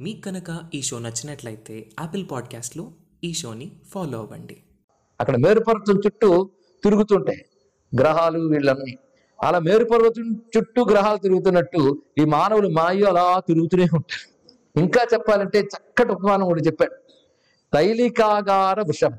మీకు కనుక ఈ షో నచ్చినట్లయితే యాపిల్ పాడ్కాస్ట్లో ఈ షోని ఫాలో అవ్వండి. అక్కడ మేరుపర్వతం చుట్టూ తిరుగుతుంటాయి గ్రహాలు వీళ్ళన్నీ అలా మేరుపర్వతం చుట్టూ గ్రహాలు తిరుగుతున్నట్టు ఈ మానవులు మాయ అలా తిరుగుతూనే ఉంటారు. ఇంకా చెప్పాలంటే చక్కటి ఉపమానం కూడా చెప్పాడు తైలికాగార వృషం.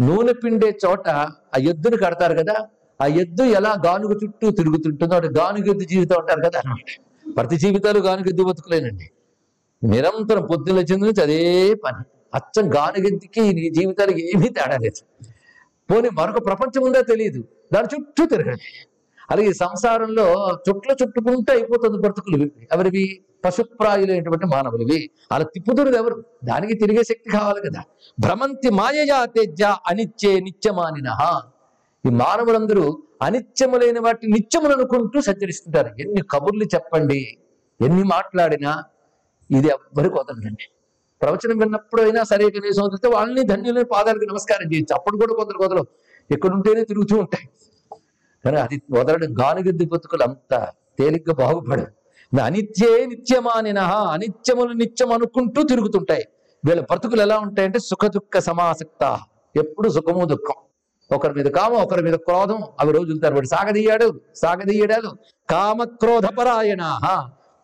నూనె పిండే చోట ఆ ఎద్దును కడతారు కదా ఆ ఎద్దు ఎలా గానుగ చుట్టూ తిరుగుతుంటుందో అంటే గానుగెద్దు జీవితం అంటారు కదా ప్రతి జీవితాలు గానుగెద్దు బతుకులేనండి. నిరంతరం పొద్దున్న వచ్చింది నుంచి అదే పని. అచ్చం గానుగెద్దుకి నీ జీవితానికి ఏమీ తేడా లేదు. పోనీ మరొక ప్రపంచం ఉందా తెలియదు దాని చుట్టూ తిరగండి. అలాగే ఈ సంసారంలో చుట్లు చుట్టుకుంటూ అయిపోతుంది బ్రతుకులు ఎవరివి? పశుప్రాయులైనటువంటి మానవులవి. అలా తిప్పుతున్నది ఎవరు? దానికి తిరిగే శక్తి కావాలి కదా. భ్రమంతి మాయయా తేజ అనిత్యే నిత్యమానిన. ఈ మానవులందరూ అనిత్యములైన వాటి నిత్యములు అనుకుంటూ సంచరిస్తుంటారు. ఎన్ని కబుర్లు చెప్పండి. ఎన్ని మాట్లాడినా ఇది ఎవ్వరికి వదలండి ప్రవచనం విన్నప్పుడు అయినా సరే కనీసం వదిలితే వాళ్ళని ధన్యులని పాదాలకు నమస్కారం చేయొచ్చు. అప్పుడు కూడా కొందరు వదలవు ఎక్కడుంటేనే తిరుగుతూ ఉంటాయి. కానీ అది వదలడం గానుగిద్ది బతుకులు అంత తేలిగ్గా బాగుపడదు అనిత్యే నిత్యమానిన అనిత్యములు నిత్యం అనుకుంటూ తిరుగుతుంటాయి. వీళ్ళ బ్రతుకులు ఎలా ఉంటాయంటే సుఖ దుఃఖ సమాసక్త. ఎప్పుడు సుఖము దుఃఖం. ఒకరి మీద కామం ఒకరి మీద క్రోధం. అవి రోజులు తరబడి సాగదీయాడు సాగదీయడాలు కామ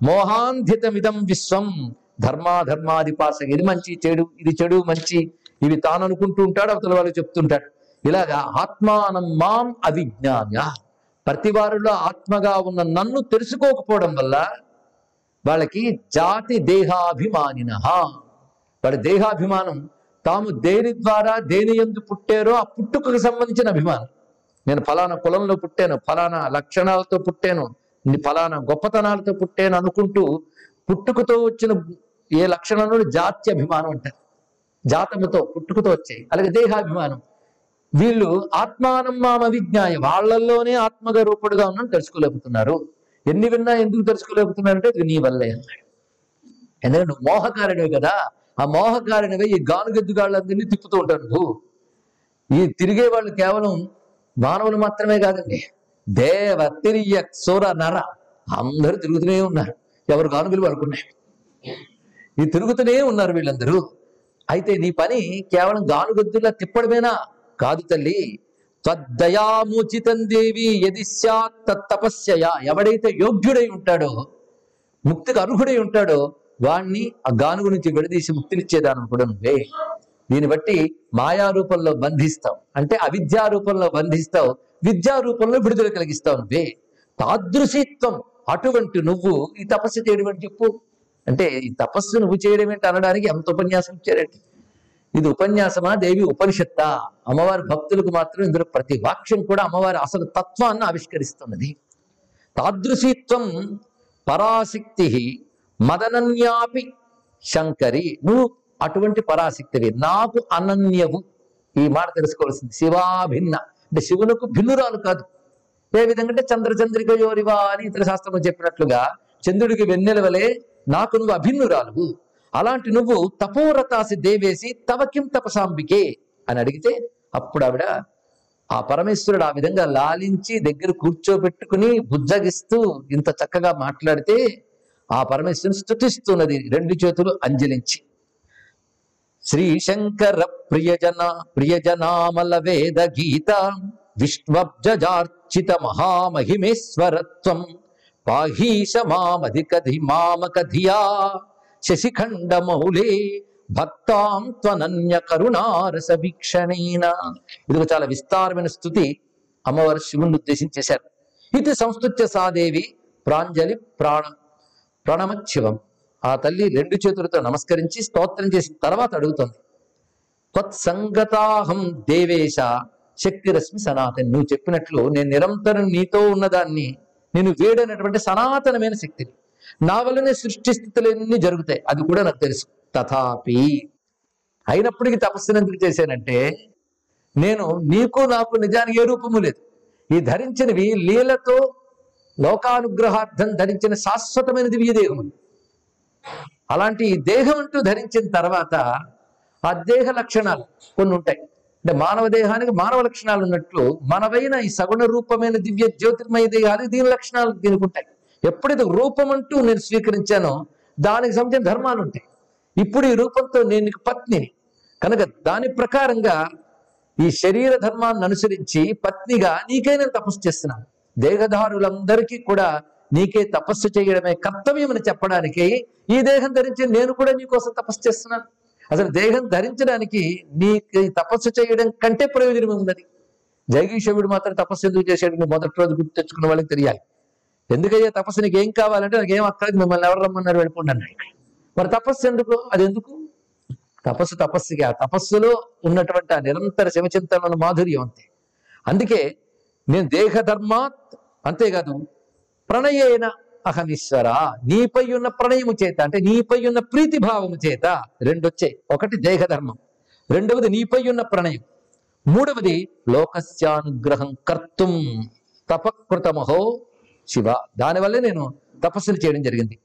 మోహాంధితమిదం విశ్వం. ధర్మాధర్మాధిపాస ఇది మంచి చెడు ఇది చెడు మంచి. ఇవి తాను అనుకుంటూ ఉంటాడు అవతల వాళ్ళు చెప్తుంటాడు ఇలాగా ఆత్మానం మాం అవిజ్ఞాన ప్రతి వారిలో ఆత్మగా ఉన్న నన్ను తెలుసుకోకపోవడం వల్ల వాళ్ళకి జాతి దేహాభిమానిన వాడి దేహాభిమానం తాము దేని ద్వారా దేని ఎందు పుట్టారో ఆ పుట్టుకకు సంబంధించిన అభిమానం. నేను ఫలానా కులంలో పుట్టాను ఫలానా లక్షణాలతో పుట్టాను ఫలానా గొప్పతనాలతో పుట్టాను అనుకుంటూ పుట్టుకతో వచ్చిన ఏ లక్షణంలో జాతి అభిమానం అంటారు. జాతముతో పుట్టుకతో వచ్చాయి. అలాగే దేహాభిమానం. వీళ్ళు ఆత్మానం మామ విజ్ఞాయ వాళ్ళల్లోనే ఆత్మగా రూపుడుగా ఉన్నాను తెలుసుకోలేకపోతున్నారు. ఎన్ని విన్నా ఎందుకు తెలుసుకోలేకపోతున్నారంటే ఇది నీ వల్లే అన్నాడు. ఎందుకంటే నువ్వు మోహకారుడివి కదా. ఆ మోహకారుడివే ఈ గానుగెద్దుగాళ్ళందరినీ తిప్పుతూ ఉంటారు నువ్వు. ఈ తిరిగే వాళ్ళు కేవలం మానవులు మాత్రమే కాదండి. దేవ తిరియ సుర నర. అందరూ తిరుగుతూనే ఉన్నారు. ఎవరు కానుకలు పడుకున్నాయి ఈ తిరుగుతూనే ఉన్నారు వీళ్ళందరూ. అయితే నీ పని కేవలం గానుగద్దులా తిప్పడమేనా? కాదు తల్లి. త్వద్దయామూచితం దేవి యది స్యాత్ తపస్యయా. ఎవడైతే యోగ్యుడై ఉంటాడో ముక్తికి అర్హుడై ఉంటాడో వాణ్ణి ఆ గానుగు నుంచి విడదీసి ముక్తినిచ్చేదానం కూడా నువ్వే. దీన్ని బట్టి మాయా రూపంలో బంధిస్తావు అంటే అవిద్యా రూపంలో బంధిస్తావు విద్యా రూపంలో విడుదల కలిగిస్తావు నువ్వే. తాదృశిత్వం అటువంటి నువ్వు ఈ తపస్సు చేయడం అని చెప్పు? అంటే ఈ తపస్సు నువ్వు చేయడం ఏంటి అనడానికి ఎంత ఉపన్యాసం ఇచ్చారంటే ఇది ఉపన్యాసమా? దేవి ఉపనిషత్తా. అమ్మవారి భక్తులకు మాత్రం ఇందులో ప్రతి వాక్యం కూడా అమ్మవారి అసలు తత్వాన్ని ఆవిష్కరిస్తున్నది. తాదృశీత్వం పరాశక్తి మదనన్యాపి శంకరి. నువ్వు అటువంటి పరాశక్తివి నాకు అనన్యవు. ఈ మాట తెలుసుకోవాల్సింది. శివాభిన్న అంటే శివునకు భిన్నురాలు కాదు. ఏ విధంగా అంటే చంద్రచంద్రిక యోరివా అని ఇతర శాస్త్రంలో చెప్పినట్లుగా చంద్రుడికి వెన్నెలవలే నాకు నువ్వు అభిన్నురాలువు. అలాంటి నువ్వు తపోరతాసి దేవేసి తవకిం తపసాంబికే అని అడిగితే అప్పుడు ఆవిడ ఆ పరమేశ్వరుడు ఆ విధంగా లాలించి దగ్గర కూర్చోబెట్టుకుని బుజ్జగిస్తూ ఇంత చక్కగా మాట్లాడితే ఆ పరమేశ్వరుని స్థుతిస్తున్నది రెండు చేతులు అంజలించి. శ్రీశంకర ప్రియజన ప్రియజనామల వేద గీత విష్ణబ్జార్చిత మహామహిమేశ్వరత్వం పాహీశ మామధికధి మామకధియా శశిఖండ మౌలే భక్తాం త్వనన్య కరుణారస వీక్షణేన ఇది ఒక చాలా విస్తారమైన స్థుతి అమ్మవారు శివుని ఉద్దేశించి చేశారు ఇది సంస్తుత్య సాదేవి ప్రాంజలి ప్రాణ ప్రణమశివం ఆ తల్లి రెండు చేతులతో నమస్కరించి స్తోత్రం చేసిన తర్వాత అడుగుతుంది. త్వత్సంగతాహం దేవేశ శక్తిరశ్మి సనాతని. నువ్వు చెప్పినట్లు నేను నిరంతరం నీతో ఉన్నదాన్ని నేను వేడైనటువంటి సనాతనమైన శక్తిని. నా వల్లనే సృష్టి స్థితులన్నీ జరుగుతాయి. అది కూడా నాకు తెలుసు. తథాపి. అయినప్పటికీ తపస్సును ఎందుకు చేశానంటే నేను నీకు నాకు నిజానికి ఏ రూపము లేదు. ఈ ధరించినవి లీలతో లోకానుగ్రహార్థం ధరించిన శాశ్వతమైన దివ్య దేహములు అలాంటి ఈ దేహం అంటూ ధరించిన తర్వాత ఆ దేహ లక్షణాలు కొన్ని ఉంటాయి. అంటే మానవ దేహానికి మానవ లక్షణాలు ఉన్నట్లు మనవైన ఈ సగుణ రూపమైన దివ్య జ్యోతిర్మయ దేహాలు దీని లక్షణాలు దీనికి ఉంటాయి. ఎప్పుడైతే రూపం అంటూ నేను స్వీకరించానో దానికి సంబంధించిన ధర్మాలు ఉంటాయి. ఇప్పుడు ఈ రూపంతో నేను పత్నిని కనుక దాని ప్రకారంగా ఈ శరీర ధర్మాన్ని అనుసరించి పత్నిగా నీకైనా తపస్సు చేస్తున్నాను. దేహదారులందరికీ కూడా నీకే తపస్సు చేయడమే కర్తవ్యం అని చెప్పడానికి ఈ దేహం ధరించి నేను కూడా నీకోసం తపస్సు చేస్తున్నాను. అసలు దేహం ధరించడానికి నీకు తపస్సు చేయడం కంటే ప్రయోజనం ఉన్నది. జైగీషవుడు మాత్రం తపస్సు ఎందుకు చేశాడు? మొదటి రోజు గుర్తు తెచ్చుకున్న వాళ్ళకి తెలియాలి. ఎందుకయ్యా? తపస్సు నీకు ఏం కావాలంటే నాకు ఏం అక్కర్లేదు మిమ్మల్ని ఎవరు రమ్మన్నారు వెళ్ళిపోండి అన్నాడు మరి తపస్సు ఎందుకు? అది ఎందుకు? తపస్సు తపస్సుగా ఆ తపస్సులో ఉన్నటువంటి ఆ నిరంతర శివచింతన మాధుర్యం అంతే. అందుకే నేను దేహధర్మాత్ అంతేకాదు ప్రణయేన అహమీశ్వర. నీపై ఉన్న ప్రణయము చేత అంటే నీపై ఉన్న ప్రీతి భావము చేత రెండు వచ్చాయి ఒకటి దేహధర్మం రెండవది నీపై ఉన్న ప్రణయం మూడవది లోకస్యానుగ్రహం కర్తుం తపకృతమహో శివ. దానివల్లే నేను తపస్సులు చేయడం జరిగింది.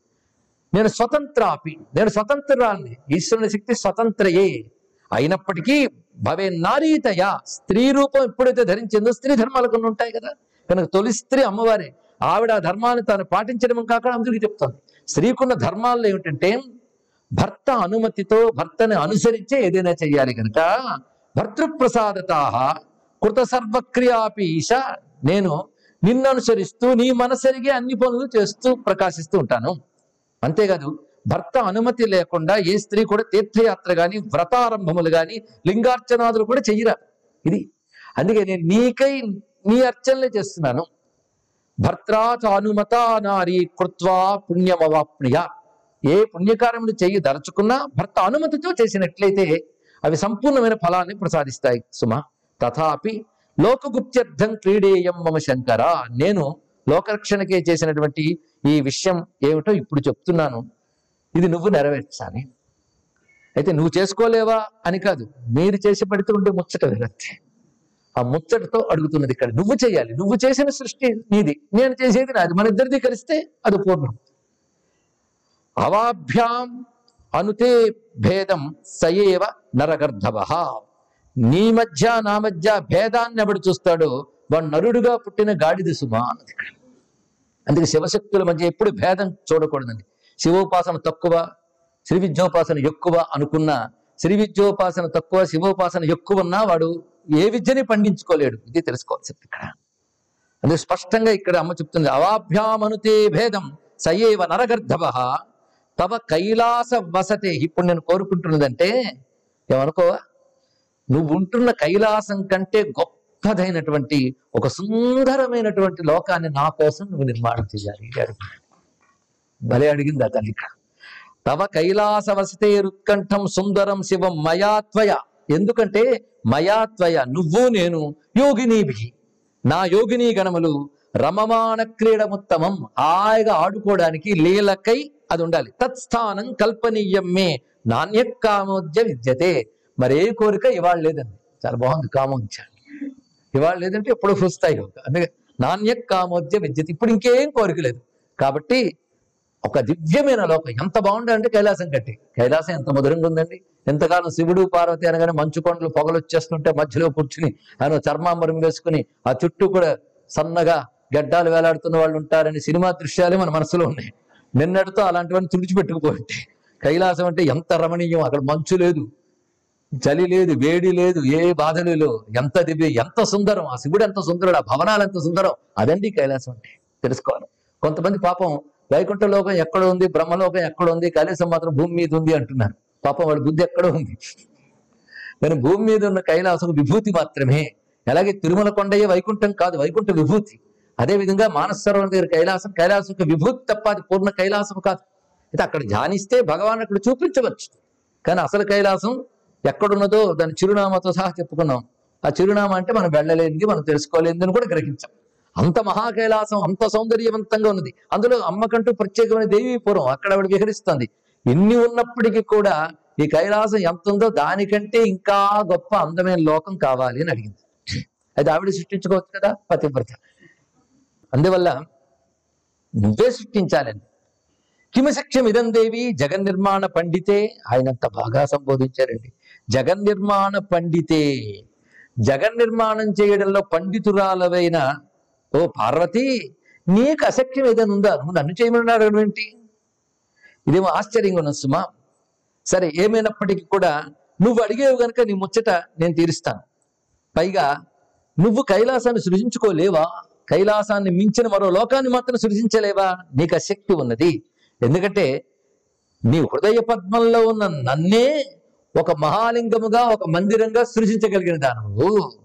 నేను స్వతంత్రాపి నేను స్వతంత్రాన్ని ఈశ్వరుని శక్తి స్వతంత్రయే. అయినప్పటికీ భవే నారీతయ. స్త్రీ రూపం ఎప్పుడైతే ధరించిందో స్త్రీ ధర్మాలు కొన్ని ఉంటాయి కదా. కనుక తొలి స్త్రీ అమ్మవారే. ఆవిడ ఆ ధర్మాన్ని తాను పాటించడం కాక అందరికీ చెప్తాను. స్త్రీకున్న ధర్మాల్లో ఏమిటంటే భర్త అనుమతితో భర్తని అనుసరించే ఏదైనా చెయ్యాలి కనుక భర్తృప్రసాదత కృత సర్వక్రియాపి ఈశ నేను నిన్ను అనుసరిస్తూ నీ మనసరిగే అన్ని పనులు చేస్తూ ప్రకాశిస్తూ ఉంటాను. అంతేకాదు భర్త అనుమతి లేకుండా ఏ స్త్రీ కూడా తీర్థయాత్ర కానీ వ్రతారంభములు కానీ లింగార్చనాదులు కూడా చెయ్యరా? ఇది. అందుకే నేను నీకై నీ అర్చనలే చేస్తున్నాను. భర్త్రా అనుమత నారీ కృత్వా పుణ్యమవాప్నియ. ఏ పుణ్యకార్యములు చేయి దరచుకున్నా భర్త అనుమతితో చేసినట్లయితే అవి సంపూర్ణమైన ఫలాన్ని ప్రసాదిస్తాయి. సుమ తథాపి లోకగుప్త్యర్థం క్రీడేయం మమ శంకర. నేను లోకరక్షణకే చేసినటువంటి ఈ విషయం ఏమిటో ఇప్పుడు చెప్తున్నాను. ఇది నువ్వు నెరవేర్చాలి అయితే నువ్వు చేసుకోలేవా అని కాదు మీరు చేసి పడుతూ ఉంటే ముచ్చట వేరంతే ఆ ముచ్చటతో అడుగుతున్నది ఇక్కడ. నువ్వు చేయాలి. నువ్వు చేసిన సృష్టి నీది. నేను చేసేది నాది. మన ఇద్దరిది కలిస్తే అది పూర్ణం. అవాభ్యాం అనుతే భేదం సయేవ నరగర్ధవ. నీ మధ్య నా మధ్య భేదాన్ని ఎవడు చూస్తాడో వాడు నరుడుగా పుట్టిన గాడిద సుమా అన్నది ఇక్కడ. అందుకే శివశక్తుల మధ్య ఎప్పుడు భేదం చూడకూడదండి. శివోపాసన తక్కువ శ్రీ విద్యోపాసన ఎక్కువ అనుకున్న శ్రీ విద్యోపాసన తక్కువ శివోపాసన ఎక్కువ ఉన్నా వాడు ఏ విద్యని పండించుకోలేడు. ఇది తెలుసుకోవాల్సింది ఇక్కడ. అది స్పష్టంగా ఇక్కడ అమ్మ చెప్తుంది అవాభ్యామనుతే భేదం సయేవ నరగర్ధవ తవ కైలాస వసతే. ఇప్పుడు నేను కోరుకుంటున్నదంటే ఏమనుకోవా? నువ్వు ఉంటున్న కైలాసం కంటే గొప్పదైనటువంటి ఒక సుందరమైనటువంటి లోకాన్ని నా కోసం నువ్వు నిర్మాణం చేయాలి భలే అడిగింది ఆ ఇక్కడ. తవ కైలాస వసతే రుత్కంఠం సుందరం శివం మయాత్వయ ఎందుకంటే మయాత్వయ నువ్వు నేను యోగినీభి నా యోగినీ గణములు రమమాణ క్రీడముత్తమం. హాయిగా ఆడుకోవడానికి లీలకై అది ఉండాలి. తత్స్థానం కల్పనీయం మే నాణ్య కామోద్య విద్యతే. మరే కోరిక ఇవాళ లేదండి. చాలా బాగుంది కామోద్య ఇవాళ లేదంటే ఎప్పుడు వస్తాయి అందుకే నాణ్య కామోద్య విద్యత. ఇప్పుడు ఇంకేం కోరిక లేదు. కాబట్టి ఒక దివ్యమైన లోకం. ఎంత బాగుందంటే కైలాసం కట్టి. కైలాసం ఎంత మధురంగా ఉందండి. ఎంతకాలం శివుడు పార్వతి అనగానే మంచు కొండలు పొగలు వచ్చేస్తుంటే మధ్యలో కూర్చుని ఆయన చర్మాంబరం వేసుకుని ఆ చుట్టూ కూడా సన్నగా గడ్డాలు వేలాడుతున్న వాళ్ళు ఉంటారని సినిమా దృశ్యాలే మన మనసులో ఉన్నాయి. నిన్నటితో అలాంటివన్నీ తుడిచిపెట్టుకుపోయింది కైలాసం అంటే ఎంత రమణీయం. అక్కడ మంచు లేదు చలి లేదు వేడి లేదు ఏ బాధలు లేవు. ఎంత దివ్య ఎంత సుందరం. ఆ శివుడు ఎంత సుందరుడు ఆ భవనాలు ఎంత సుందరం అదండి కైలాసం అంటే. తెలుసుకోవాలి. కొంతమంది పాపం వైకుంఠ లోకం ఎక్కడ ఉంది బ్రహ్మలోకం ఎక్కడ ఉంది కైలాసం మాత్రం భూమి మీద ఉంది అంటున్నారు పాపం వాడి బుద్ధి ఎక్కడ ఉంది. కానీ భూమి మీద ఉన్న కైలాసం విభూతి మాత్రమే. అలాగే తిరుమల కొండయ్య వైకుంఠం కాదు వైకుంఠ విభూతి. అదే విధంగా దగ్గర కైలాసం కైలాసం యొక్క విభూతి తప్ప అది పూర్ణ కైలాసం కాదు. అయితే అక్కడ ధ్యానిస్తే భగవాన్ అక్కడ చూపించవచ్చు. కానీ అసలు కైలాసం ఎక్కడున్నదో దాని చిరునామాతో సహా చెప్పుకున్నాం. ఆ చిరునామా అంటే మనం వెళ్ళలేనిది మనం తెలుసుకోలేనిది అని కూడా గ్రహించాం. అంత మహా కైలాసం అంత సౌందర్యవంతంగా ఉన్నది. అందులో అమ్మకంటూ ప్రత్యేకమైన దేవీపురం అక్కడ ఆవిడ విహరిస్తుంది. ఎన్ని ఉన్నప్పటికీ కూడా ఈ కైలాసం ఎంత ఉందో దానికంటే ఇంకా గొప్ప అందమైన లోకం కావాలి అని అడిగింది. అది ఆవిడ సృష్టించుకోవచ్చు కదా పతివ్రత. అందువల్ల నువ్వే సృష్టించాలని. కిమశక్ష్యం ఇదం దేవి జగన్ నిర్మాణ పండితే ఆయనంత బాగా సంబోధించారండి. జగన్ నిర్మాణ పండితే జగన్ నిర్మాణం చేయడంలో పండితురాలవైన ఓ పార్వతి నీకు అసఖ్యం ఏదైనా ఉందా? నువ్వు నన్ను చేయమని అడగడం ఏంటి? ఇదేమో ఆశ్చర్యంగా ఉన్న సుమా. సరే ఏమైనప్పటికీ కూడా నువ్వు అడిగేవు గనుక నీ ముచ్చట నేను తీరుస్తాను. పైగా నువ్వు కైలాసాన్ని సృజించుకోలేవా? కైలాసాన్ని మించిన మరో లోకాన్ని మాత్రం సృజించలేవా? నీకు అశక్తి ఉన్నది. ఎందుకంటే నీ హృదయ పద్మంలో ఉన్న నన్నే ఒక మహాలింగముగా ఒక మందిరంగా సృజించగలిగిన దానవు.